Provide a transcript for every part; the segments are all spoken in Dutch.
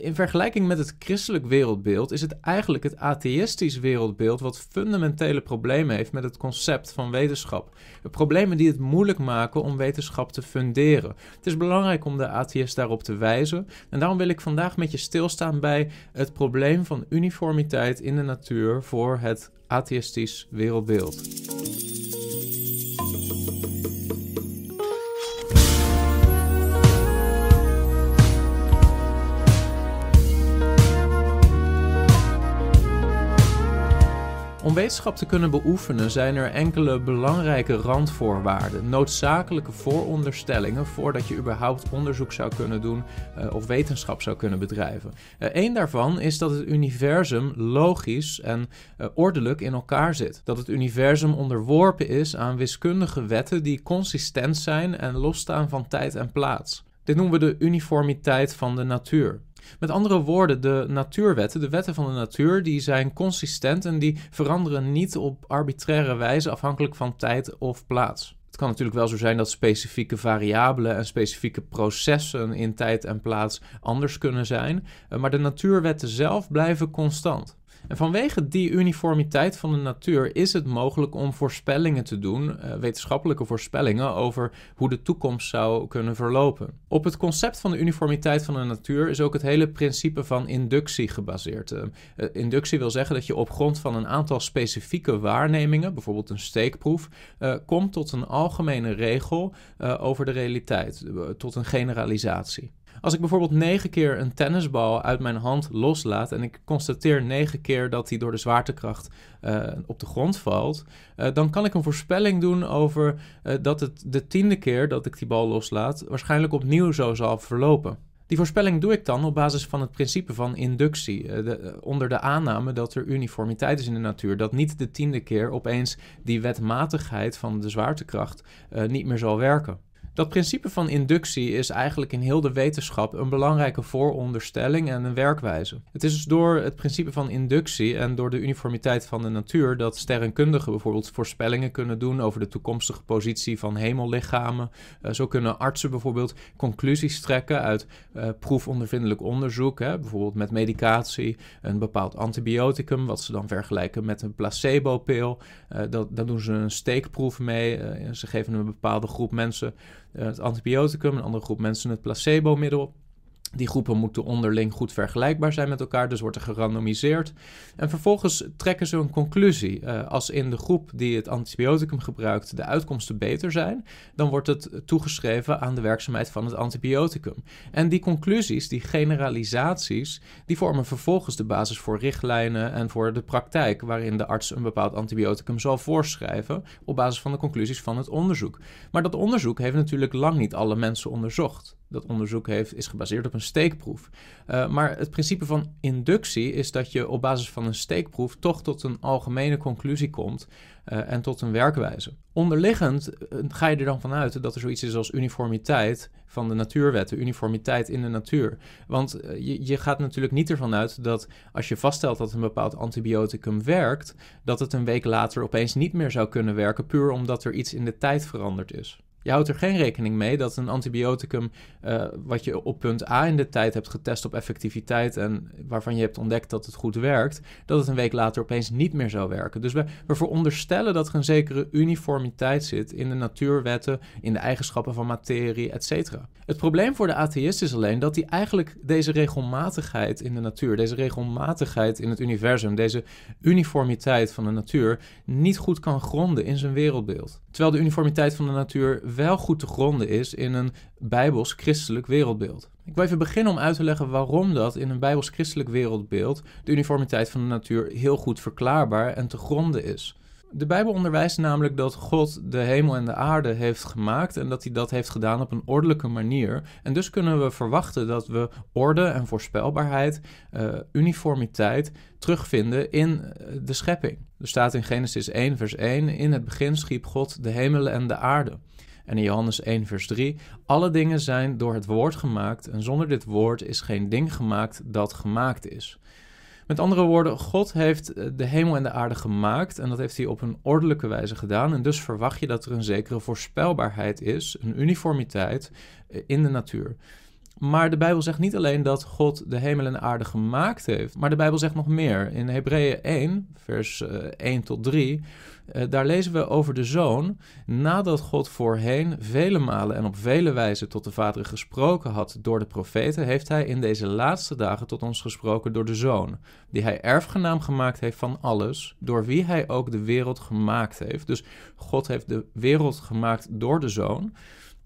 In vergelijking met het christelijk wereldbeeld is het eigenlijk het atheïstisch wereldbeeld wat fundamentele problemen heeft met het concept van wetenschap. Problemen die het moeilijk maken om wetenschap te funderen. Het is belangrijk om de atheïst daarop te wijzen en daarom wil ik vandaag met je stilstaan bij het probleem van uniformiteit in de natuur voor het atheïstisch wereldbeeld. Om wetenschap te kunnen beoefenen zijn er enkele belangrijke randvoorwaarden, noodzakelijke vooronderstellingen voordat je überhaupt onderzoek zou kunnen doen uh, of wetenschap zou kunnen bedrijven. Eén uh, daarvan is dat het universum logisch en uh, ordelijk in elkaar zit. Dat het universum onderworpen is aan wiskundige wetten die consistent zijn en losstaan van tijd en plaats. Dit noemen we de uniformiteit van de natuur. Met andere woorden, de natuurwetten, de wetten van de natuur, die zijn consistent en die veranderen niet op arbitraire wijze afhankelijk van tijd of plaats. Het kan natuurlijk wel zo zijn dat specifieke variabelen en specifieke processen in tijd en plaats anders kunnen zijn, maar de natuurwetten zelf blijven constant. En vanwege die uniformiteit van de natuur is het mogelijk om voorspellingen te doen, uh, wetenschappelijke voorspellingen over hoe de toekomst zou kunnen verlopen. Op het concept van de uniformiteit van de natuur is ook het hele principe van inductie gebaseerd. Uh, inductie wil zeggen dat je op grond van een aantal specifieke waarnemingen, bijvoorbeeld een steekproef, komt tot een algemene regel over de realiteit, tot een generalisatie. Als ik bijvoorbeeld negen keer een tennisbal uit mijn hand loslaat en ik constateer negen keer dat hij door de zwaartekracht uh, op de grond valt, uh, dan kan ik een voorspelling doen over uh, dat het de tiende keer dat ik die bal loslaat waarschijnlijk opnieuw zo zal verlopen. Die voorspelling doe ik dan op basis van het principe van inductie, de, onder de aanname dat er uniformiteit is in de natuur, dat niet de tiende keer opeens die wetmatigheid van de zwaartekracht niet meer zal werken. Dat principe van inductie is eigenlijk in heel de wetenschap een belangrijke vooronderstelling en een werkwijze. Het is dus door het principe van inductie en door de uniformiteit van de natuur dat sterrenkundigen bijvoorbeeld voorspellingen kunnen doen over de toekomstige positie van hemellichamen. Uh, zo kunnen artsen bijvoorbeeld conclusies trekken uit uh, proefondervindelijk onderzoek, hè, bijvoorbeeld met medicatie, een bepaald antibioticum, wat ze dan vergelijken met een placebo-pil. Uh, dat, dan doen ze een steekproef mee. ze geven een bepaalde groep mensen eh, het antibioticum, een andere groep mensen het placebo-middel. Die groepen moeten onderling goed vergelijkbaar zijn met elkaar, dus wordt er gerandomiseerd. En vervolgens trekken ze een conclusie. Uh, als in de groep die het antibioticum gebruikt de uitkomsten beter zijn, dan wordt het toegeschreven aan de werkzaamheid van het antibioticum. En die conclusies, die generalisaties, die vormen vervolgens de basis voor richtlijnen en voor de praktijk, waarin de arts een bepaald antibioticum zal voorschrijven op basis van de conclusies van het onderzoek. Maar dat onderzoek heeft natuurlijk lang niet alle mensen onderzocht dat onderzoek heeft, is gebaseerd op een steekproef. Uh, maar het principe van inductie is dat je op basis van een steekproef toch tot een algemene conclusie komt uh, en tot een werkwijze. Onderliggend uh, ga je er dan vanuit dat er zoiets is als uniformiteit van de natuurwetten, uniformiteit in de natuur. Want je, je gaat natuurlijk niet ervan uit dat als je vaststelt dat een bepaald antibioticum werkt, dat het een week later opeens niet meer zou kunnen werken, puur omdat er iets in de tijd veranderd is. Je houdt er geen rekening mee dat een antibioticum, uh, wat je op punt A in de tijd hebt getest op effectiviteit en waarvan je hebt ontdekt dat het goed werkt, dat het een week later opeens niet meer zou werken. Dus we, we veronderstellen dat er een zekere uniformiteit zit in de natuurwetten, in de eigenschappen van materie, etc. Het probleem voor de atheïst is alleen dat hij eigenlijk deze regelmatigheid in de natuur, deze regelmatigheid in het universum, deze uniformiteit van de natuur, niet goed kan gronden in zijn wereldbeeld. Terwijl de uniformiteit van de natuur wel goed te gronden is in een bijbels-christelijk wereldbeeld. Ik wil even beginnen om uit te leggen waarom dat in een bijbels-christelijk wereldbeeld de uniformiteit van de natuur heel goed verklaarbaar en te gronden is. De Bijbel onderwijst namelijk dat God de hemel en de aarde heeft gemaakt en dat hij dat heeft gedaan op een ordelijke manier. En dus kunnen we verwachten dat we orde en voorspelbaarheid, uh, uniformiteit terugvinden in eh, de schepping. Er staat in Genesis 1, vers 1: In het begin schiep God de hemelen en de aarde. En in Johannes 1, vers 3: Alle dingen zijn door het woord gemaakt en zonder dit woord is geen ding gemaakt dat gemaakt is. Met andere woorden, God heeft eh, de hemel en de aarde gemaakt en dat heeft hij op een ordelijke wijze gedaan. En dus verwacht je dat er een zekere voorspelbaarheid is, een uniformiteit eh, in de natuur. Maar de Bijbel zegt niet alleen dat God de hemel en de aarde gemaakt heeft, maar de Bijbel zegt nog meer. In Hebreeën 1, vers 1 eh, tot 3, eh, daar lezen we over de zoon. Nadat God voorheen vele malen en op vele wijzen tot de vaderen gesproken had door de profeten, heeft hij in deze laatste dagen tot ons gesproken door de zoon, die hij erfgenaam gemaakt heeft van alles, door wie hij ook de wereld gemaakt heeft. Dus God heeft de wereld gemaakt door de zoon.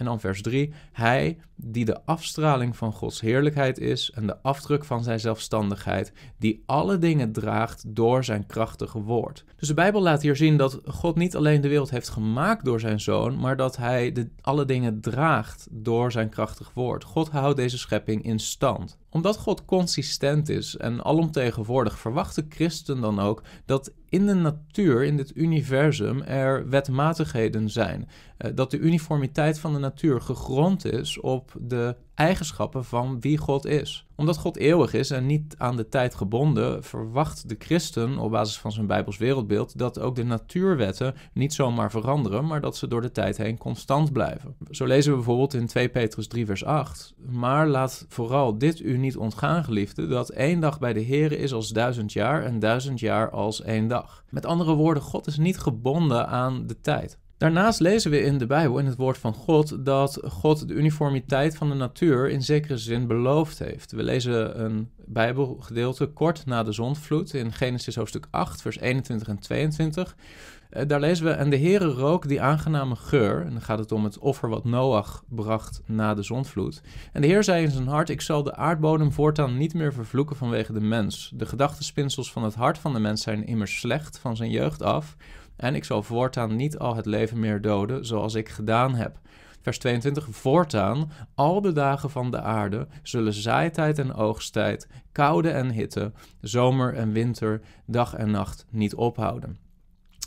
En dan vers 3. Hij die de afstraling van Gods heerlijkheid is en de afdruk van zijn zelfstandigheid, die alle dingen draagt door zijn krachtige woord. Dus de Bijbel laat hier zien dat God niet alleen de wereld heeft gemaakt door zijn zoon, maar dat hij de, alle dingen draagt door zijn krachtig woord. God houdt deze schepping in stand omdat God consistent is en alomtegenwoordig, verwacht de christen dan ook dat in de natuur, in dit universum, er wetmatigheden zijn. Eh, dat de uniformiteit van de natuur gegrond is op de eigenschappen van wie God is. Omdat God eeuwig is en niet aan de tijd gebonden, verwacht de christen op basis van zijn Bijbels wereldbeeld dat ook de natuurwetten niet zomaar veranderen, maar dat ze door de tijd heen constant blijven. Zo lezen we bijvoorbeeld in 2 Petrus 3 vers 8. Maar laat vooral dit u niet ontgaan, geliefde, dat één dag bij de Here is als duizend jaar en duizend jaar als één dag. Met andere woorden, God is niet gebonden aan de tijd. Daarnaast lezen we in de Bijbel, in het woord van God, dat God de uniformiteit van de natuur in zekere zin beloofd heeft. We lezen een Bijbelgedeelte kort na de zondvloed in Genesis hoofdstuk 8, vers 21 en 22. Eh, daar lezen we, en de Heere rook die aangename geur, en dan gaat het om het offer wat Noach bracht na de zondvloed. En de Heer zei in zijn hart, ik zal de aardbodem voortaan niet meer vervloeken vanwege de mens. De gedachtespinsels van het hart van de mens zijn immers slecht van zijn jeugd af, en ik zal voortaan niet al het leven meer doden, zoals ik gedaan heb. Vers 22. Voortaan, al de dagen van de aarde zullen zaaitijd en oogsttijd, koude en hitte, zomer en winter, dag en nacht niet ophouden.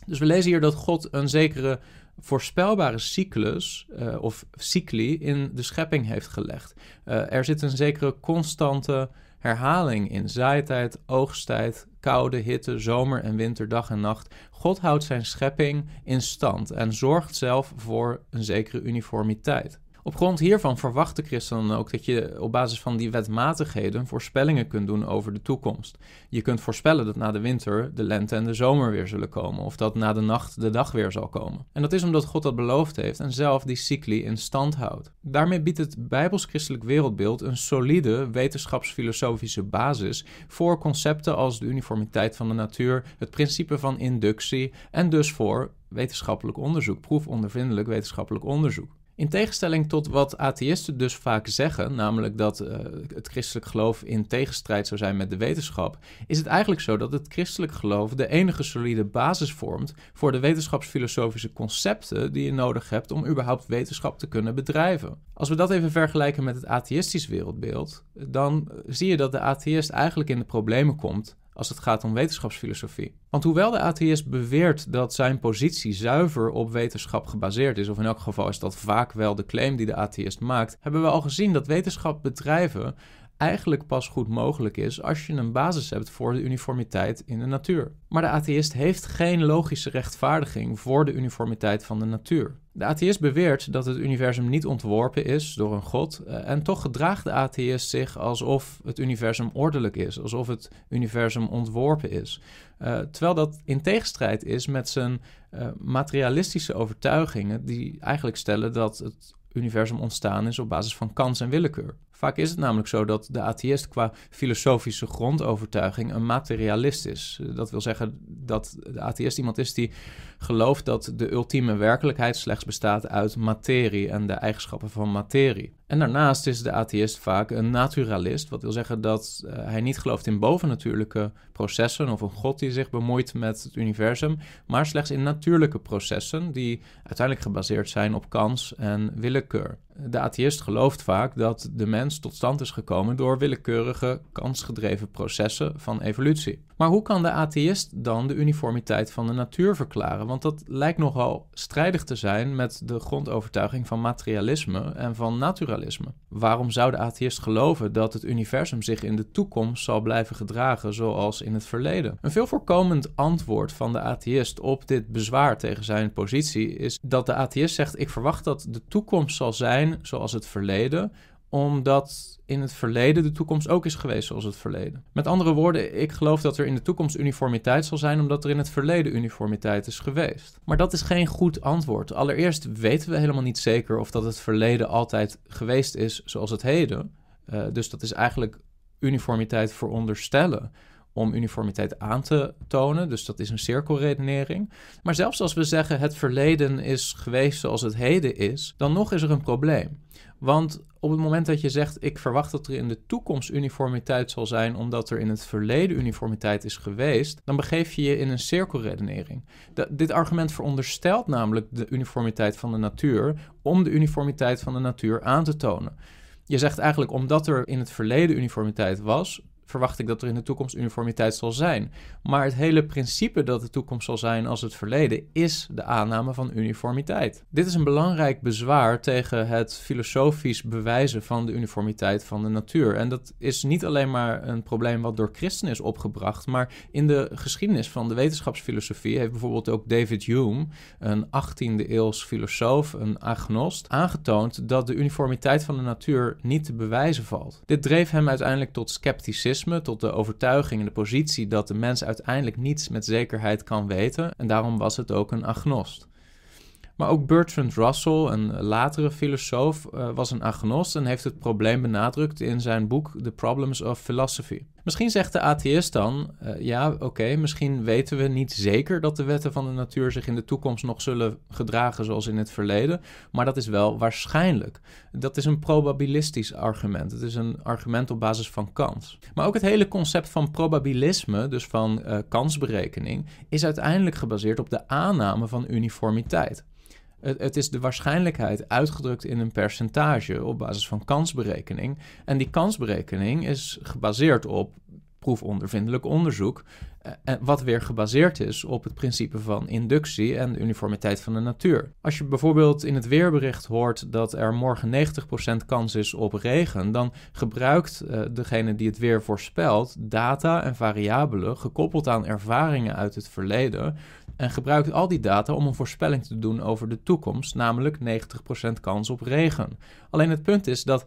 Dus we lezen hier dat God een zekere voorspelbare cyclus uh, of cycli in de schepping heeft gelegd. Uh, er zit een zekere constante herhaling in zaaitijd, oogsttijd, koude, hitte, zomer en winter, dag en nacht. God houdt zijn schepping in stand en zorgt zelf voor een zekere uniformiteit. Op grond hiervan verwacht de christen dan ook dat je op basis van die wetmatigheden voorspellingen kunt doen over de toekomst. Je kunt voorspellen dat na de winter de lente en de zomer weer zullen komen, of dat na de nacht de dag weer zal komen. En dat is omdat God dat beloofd heeft en zelf die cycli in stand houdt. Daarmee biedt het bijbels-christelijk wereldbeeld een solide wetenschapsfilosofische basis voor concepten als de uniformiteit van de natuur, het principe van inductie en dus voor wetenschappelijk onderzoek, proefondervindelijk wetenschappelijk onderzoek. In tegenstelling tot wat atheïsten dus vaak zeggen, namelijk dat uh, het christelijk geloof in tegenstrijd zou zijn met de wetenschap, is het eigenlijk zo dat het christelijk geloof de enige solide basis vormt voor de wetenschapsfilosofische concepten die je nodig hebt om überhaupt wetenschap te kunnen bedrijven. Als we dat even vergelijken met het atheïstisch wereldbeeld, dan zie je dat de atheïst eigenlijk in de problemen komt als het gaat om wetenschapsfilosofie. Want hoewel de atheïst beweert dat zijn positie zuiver op wetenschap gebaseerd is, of in elk geval is dat vaak wel de claim die de atheïst maakt, hebben we al gezien dat wetenschap bedrijven eigenlijk pas goed mogelijk is als je een basis hebt voor de uniformiteit in de natuur. Maar de atheïst heeft geen logische rechtvaardiging voor de uniformiteit van de natuur. De atheïst beweert dat het universum niet ontworpen is door een god eh, en toch gedraagt de atheïst zich alsof het universum ordelijk is, alsof het universum ontworpen is. Uh, terwijl dat in tegenstrijd is met zijn uh, materialistische overtuigingen die eigenlijk stellen dat het universum ontstaan is op basis van kans en willekeur. Vaak is het namelijk zo dat de atheïst qua filosofische grondovertuiging een materialist is. Dat wil zeggen dat de atheïst iemand is die gelooft dat de ultieme werkelijkheid slechts bestaat uit materie en de eigenschappen van materie. En daarnaast is de atheïst vaak een naturalist, wat wil zeggen dat uh, hij niet gelooft in bovennatuurlijke processen of een god die zich bemoeit met het universum, maar slechts in natuurlijke processen die uiteindelijk gebaseerd zijn op kans en willekeur. De atheïst gelooft vaak dat de mens tot stand is gekomen door willekeurige, kansgedreven processen van evolutie. Maar hoe kan de atheïst dan de uniformiteit van de natuur verklaren? Want dat lijkt nogal strijdig te zijn met de grondovertuiging van materialisme en van naturalisme. Waarom zou de atheïst geloven dat het universum zich in de toekomst zal blijven gedragen zoals in het verleden? Een veel voorkomend antwoord van de atheïst op dit bezwaar tegen zijn positie is dat de atheïst zegt: Ik verwacht dat de toekomst zal zijn zoals het verleden omdat in het verleden de toekomst ook is geweest zoals het verleden. Met andere woorden, ik geloof dat er in de toekomst uniformiteit zal zijn, omdat er in het verleden uniformiteit is geweest. Maar dat is geen goed antwoord. Allereerst weten we helemaal niet zeker of dat het verleden altijd geweest is zoals het heden. Uh, dus dat is eigenlijk uniformiteit veronderstellen om uniformiteit aan te tonen. Dus dat is een cirkelredenering. Maar zelfs als we zeggen het verleden is geweest zoals het heden is, dan nog is er een probleem. Want op het moment dat je zegt, ik verwacht dat er in de toekomst uniformiteit zal zijn, omdat er in het verleden uniformiteit is geweest, dan begeef je je in een cirkelredenering. dit argument veronderstelt namelijk de uniformiteit van de natuur om de uniformiteit van de natuur aan te tonen. Je zegt eigenlijk, omdat er in het verleden uniformiteit was, verwacht ik dat er in de toekomst uniformiteit zal zijn. Maar het hele principe dat de toekomst zal zijn als het verleden is de aanname van uniformiteit. Dit is een belangrijk bezwaar tegen het filosofisch bewijzen van de uniformiteit van de natuur. En dat is niet alleen maar een probleem wat door christenen is opgebracht, maar in de geschiedenis van de wetenschapsfilosofie heeft bijvoorbeeld ook David Hume, een 18e eeuws filosoof, een agnost, aangetoond dat de uniformiteit van de natuur niet te bewijzen valt. Dit dreef hem uiteindelijk tot scepticisme tot de overtuiging en de positie dat de mens uiteindelijk niets met zekerheid kan weten. En daarom was het ook een agnost. Maar ook Bertrand Russell, een latere filosoof, uh, was een agnost en heeft het probleem benadrukt in zijn boek The Problems of Philosophy. Misschien zegt de atheïst dan, uh, ja oké, misschien weten we niet zeker dat de wetten van de natuur zich in de toekomst nog zullen gedragen zoals in het verleden, maar dat is wel waarschijnlijk. Dat is een probabilistisch argument. Het is een argument op basis van kans. Maar ook het hele concept van probabilisme, dus van uh, kansberekening, is uiteindelijk gebaseerd op de aanname van uniformiteit. Het, is de waarschijnlijkheid uitgedrukt in een percentage op basis van kansberekening. En die kansberekening is gebaseerd op proefondervindelijk onderzoek, eh, wat weer gebaseerd is op het principe van inductie en uniformiteit van de natuur. Als je bijvoorbeeld in het weerbericht hoort dat er morgen 90% kans is op regen, dan gebruikt uh, degene die het weer voorspelt data en variabelen gekoppeld aan ervaringen uit het verleden en gebruikt al die data om een voorspelling te doen over de toekomst, namelijk 90% kans op regen. Alleen het punt is dat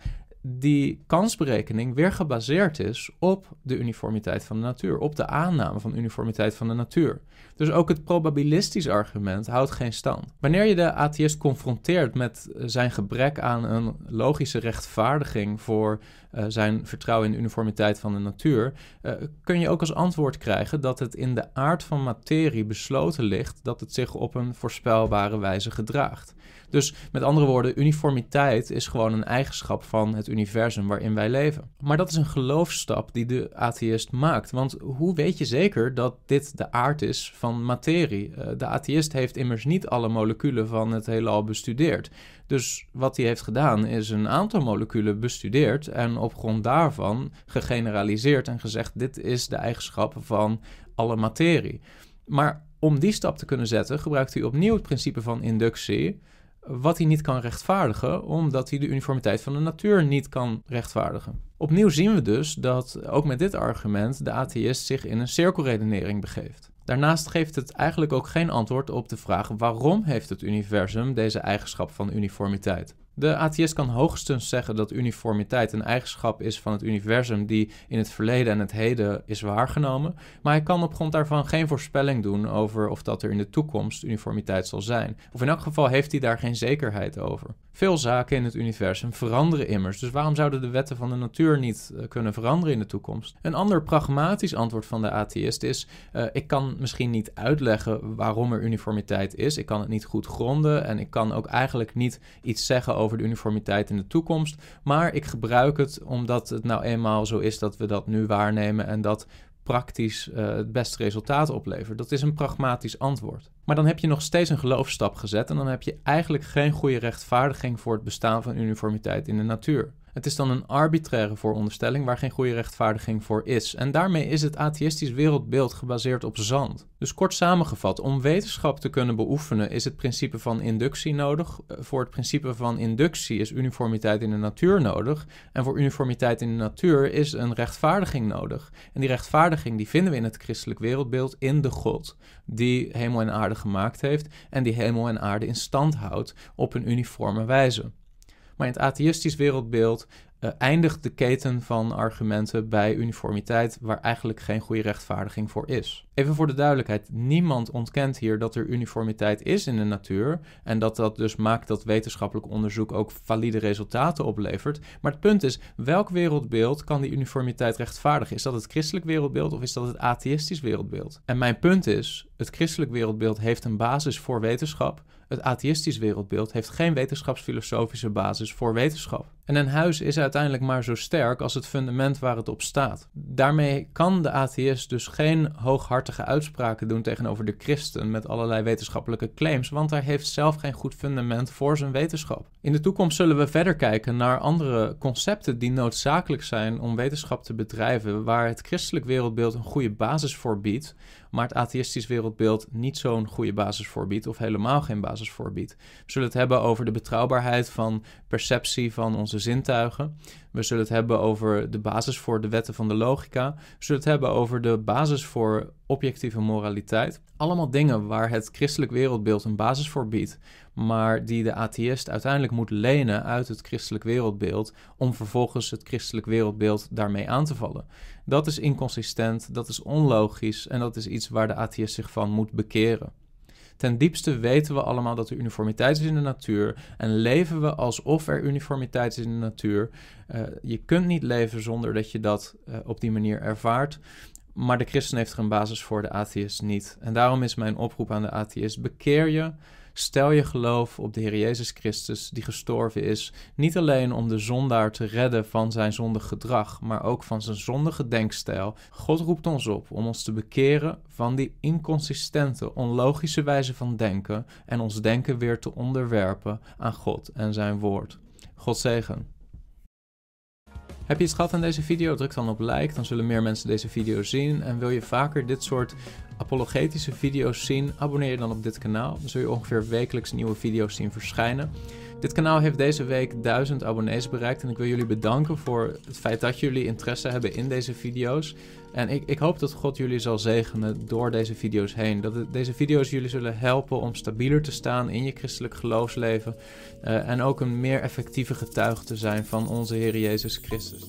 die kansberekening weer gebaseerd is op de uniformiteit van de natuur, op de aanname van uniformiteit van de natuur. Dus ook het probabilistisch argument houdt geen stand. Wanneer je de atheïst confronteert met eh, zijn gebrek aan een logische rechtvaardiging voor uh, zijn vertrouwen in de uniformiteit van de natuur, uh, kun je ook als antwoord krijgen dat het in de aard van materie besloten ligt dat het zich op een voorspelbare wijze gedraagt. Dus met andere woorden, uniformiteit is gewoon een eigenschap van het universum waarin wij leven. Maar dat is een geloofstap die de atheïst maakt. Want hoe weet je zeker dat dit de aard is van materie? Eh, de atheïst heeft immers niet alle moleculen van het heelal bestudeerd. Dus wat hij heeft gedaan is een aantal moleculen bestudeerd en op grond daarvan gegeneraliseerd en gezegd: dit is de eigenschap van alle materie. Maar om die stap te kunnen zetten, gebruikt hij opnieuw het principe van inductie wat hij niet kan rechtvaardigen, omdat hij de uniformiteit van de natuur niet kan rechtvaardigen. Opnieuw zien we dus dat ook met dit argument de atheïst zich in een cirkelredenering begeeft. Daarnaast geeft het eigenlijk ook geen antwoord op de vraag waarom heeft het universum deze eigenschap van uniformiteit. De atheïst kan hoogstens zeggen dat uniformiteit een eigenschap is van het universum die in het verleden en het heden is waargenomen, maar hij kan op grond daarvan geen voorspelling doen over of dat er in de toekomst uniformiteit zal zijn. Of in elk geval heeft hij daar geen zekerheid over. Veel zaken in het universum veranderen immers, dus waarom zouden de wetten van de natuur niet uh, kunnen veranderen in de toekomst? Een ander pragmatisch antwoord van de atheïst is: uh, ik kan misschien niet uitleggen waarom er uniformiteit is, ik kan het niet goed gronden en ik kan ook eigenlijk niet iets zeggen over over de uniformiteit in de toekomst. Maar ik gebruik het omdat het nou eenmaal zo is dat we dat nu waarnemen en dat praktisch uh, het beste resultaat oplevert. Dat is een pragmatisch antwoord. Maar dan heb je nog steeds een geloofstap gezet en dan heb je eigenlijk geen goede rechtvaardiging voor het bestaan van uniformiteit in de natuur. Het is dan een arbitraire vooronderstelling waar geen goede rechtvaardiging voor is. En daarmee is het atheïstisch wereldbeeld gebaseerd op zand. Dus kort samengevat, om wetenschap te kunnen beoefenen is het principe van inductie nodig. Eh, voor het principe van inductie is uniformiteit in de natuur nodig. En voor uniformiteit in de natuur is een rechtvaardiging nodig. En die rechtvaardiging die vinden we in het christelijk wereldbeeld in de God, die hemel en aarde gemaakt heeft en die hemel en aarde in stand houdt op een uniforme wijze. Maar in het atheïstisch wereldbeeld uh, eindigt de keten van argumenten bij uniformiteit, waar eigenlijk geen goede rechtvaardiging voor is. Even voor de duidelijkheid: niemand ontkent hier dat er uniformiteit is in de natuur en dat dat dus maakt dat wetenschappelijk onderzoek ook valide resultaten oplevert. Maar het punt is: welk wereldbeeld kan die uniformiteit rechtvaardigen? Is dat het christelijk wereldbeeld of is dat het atheïstisch wereldbeeld? En mijn punt is: het christelijk wereldbeeld heeft een basis voor wetenschap. Het atheïstisch wereldbeeld heeft geen wetenschapsfilosofische basis voor wetenschap. En een huis is uiteindelijk maar zo sterk als het fundament waar het op staat. Daarmee kan de atheïst dus geen hooghartige uitspraken doen tegenover de christen met allerlei wetenschappelijke claims, want hij heeft zelf geen goed fundament voor zijn wetenschap. In de toekomst zullen we verder kijken naar andere concepten die noodzakelijk zijn om wetenschap te bedrijven, waar het christelijk wereldbeeld een goede basis voor biedt, maar het atheïstisch wereldbeeld niet zo'n goede basis voor biedt of helemaal geen basis voor biedt. We zullen het hebben over de betrouwbaarheid van perceptie van onze zintuigen. We zullen het hebben over de basis voor de wetten van de logica. We zullen het hebben over de basis voor objectieve moraliteit. Allemaal dingen waar het christelijk wereldbeeld een basis voor biedt, maar die de atheïst uiteindelijk moet lenen uit het christelijk wereldbeeld om vervolgens het christelijk wereldbeeld daarmee aan te vallen. Dat is inconsistent, dat is onlogisch en dat is iets waar de atheïst zich van moet bekeren. Ten diepste weten we allemaal dat er uniformiteit is in de natuur en leven we alsof er uniformiteit is in de natuur. Uh, je kunt niet leven zonder dat je dat uh, op die manier ervaart. Maar de christen heeft er een basis voor, de atheïst niet. En daarom is mijn oproep aan de atheïst: bekeer je. Stel je geloof op de Heer Jezus Christus, die gestorven is, niet alleen om de zondaar te redden van zijn zondig gedrag, maar ook van zijn zondige denkstijl. God roept ons op om ons te bekeren van die inconsistente, onlogische wijze van denken en ons denken weer te onderwerpen aan God en zijn woord. God zegen. Heb je iets gehad aan deze video? Druk dan op like, dan zullen meer mensen deze video zien. En wil je vaker dit soort apologetische video's zien? Abonneer je dan op dit kanaal. Dan zul je ongeveer wekelijks nieuwe video's zien verschijnen. Dit kanaal heeft deze week 1000 abonnees bereikt en ik wil jullie bedanken voor het feit dat jullie interesse hebben in deze video's. En ik, ik hoop dat God jullie zal zegenen door deze video's heen. Dat deze video's jullie zullen helpen om stabieler te staan in je christelijk geloofsleven. Uh, en ook een meer effectieve getuige te zijn van onze Heer Jezus Christus.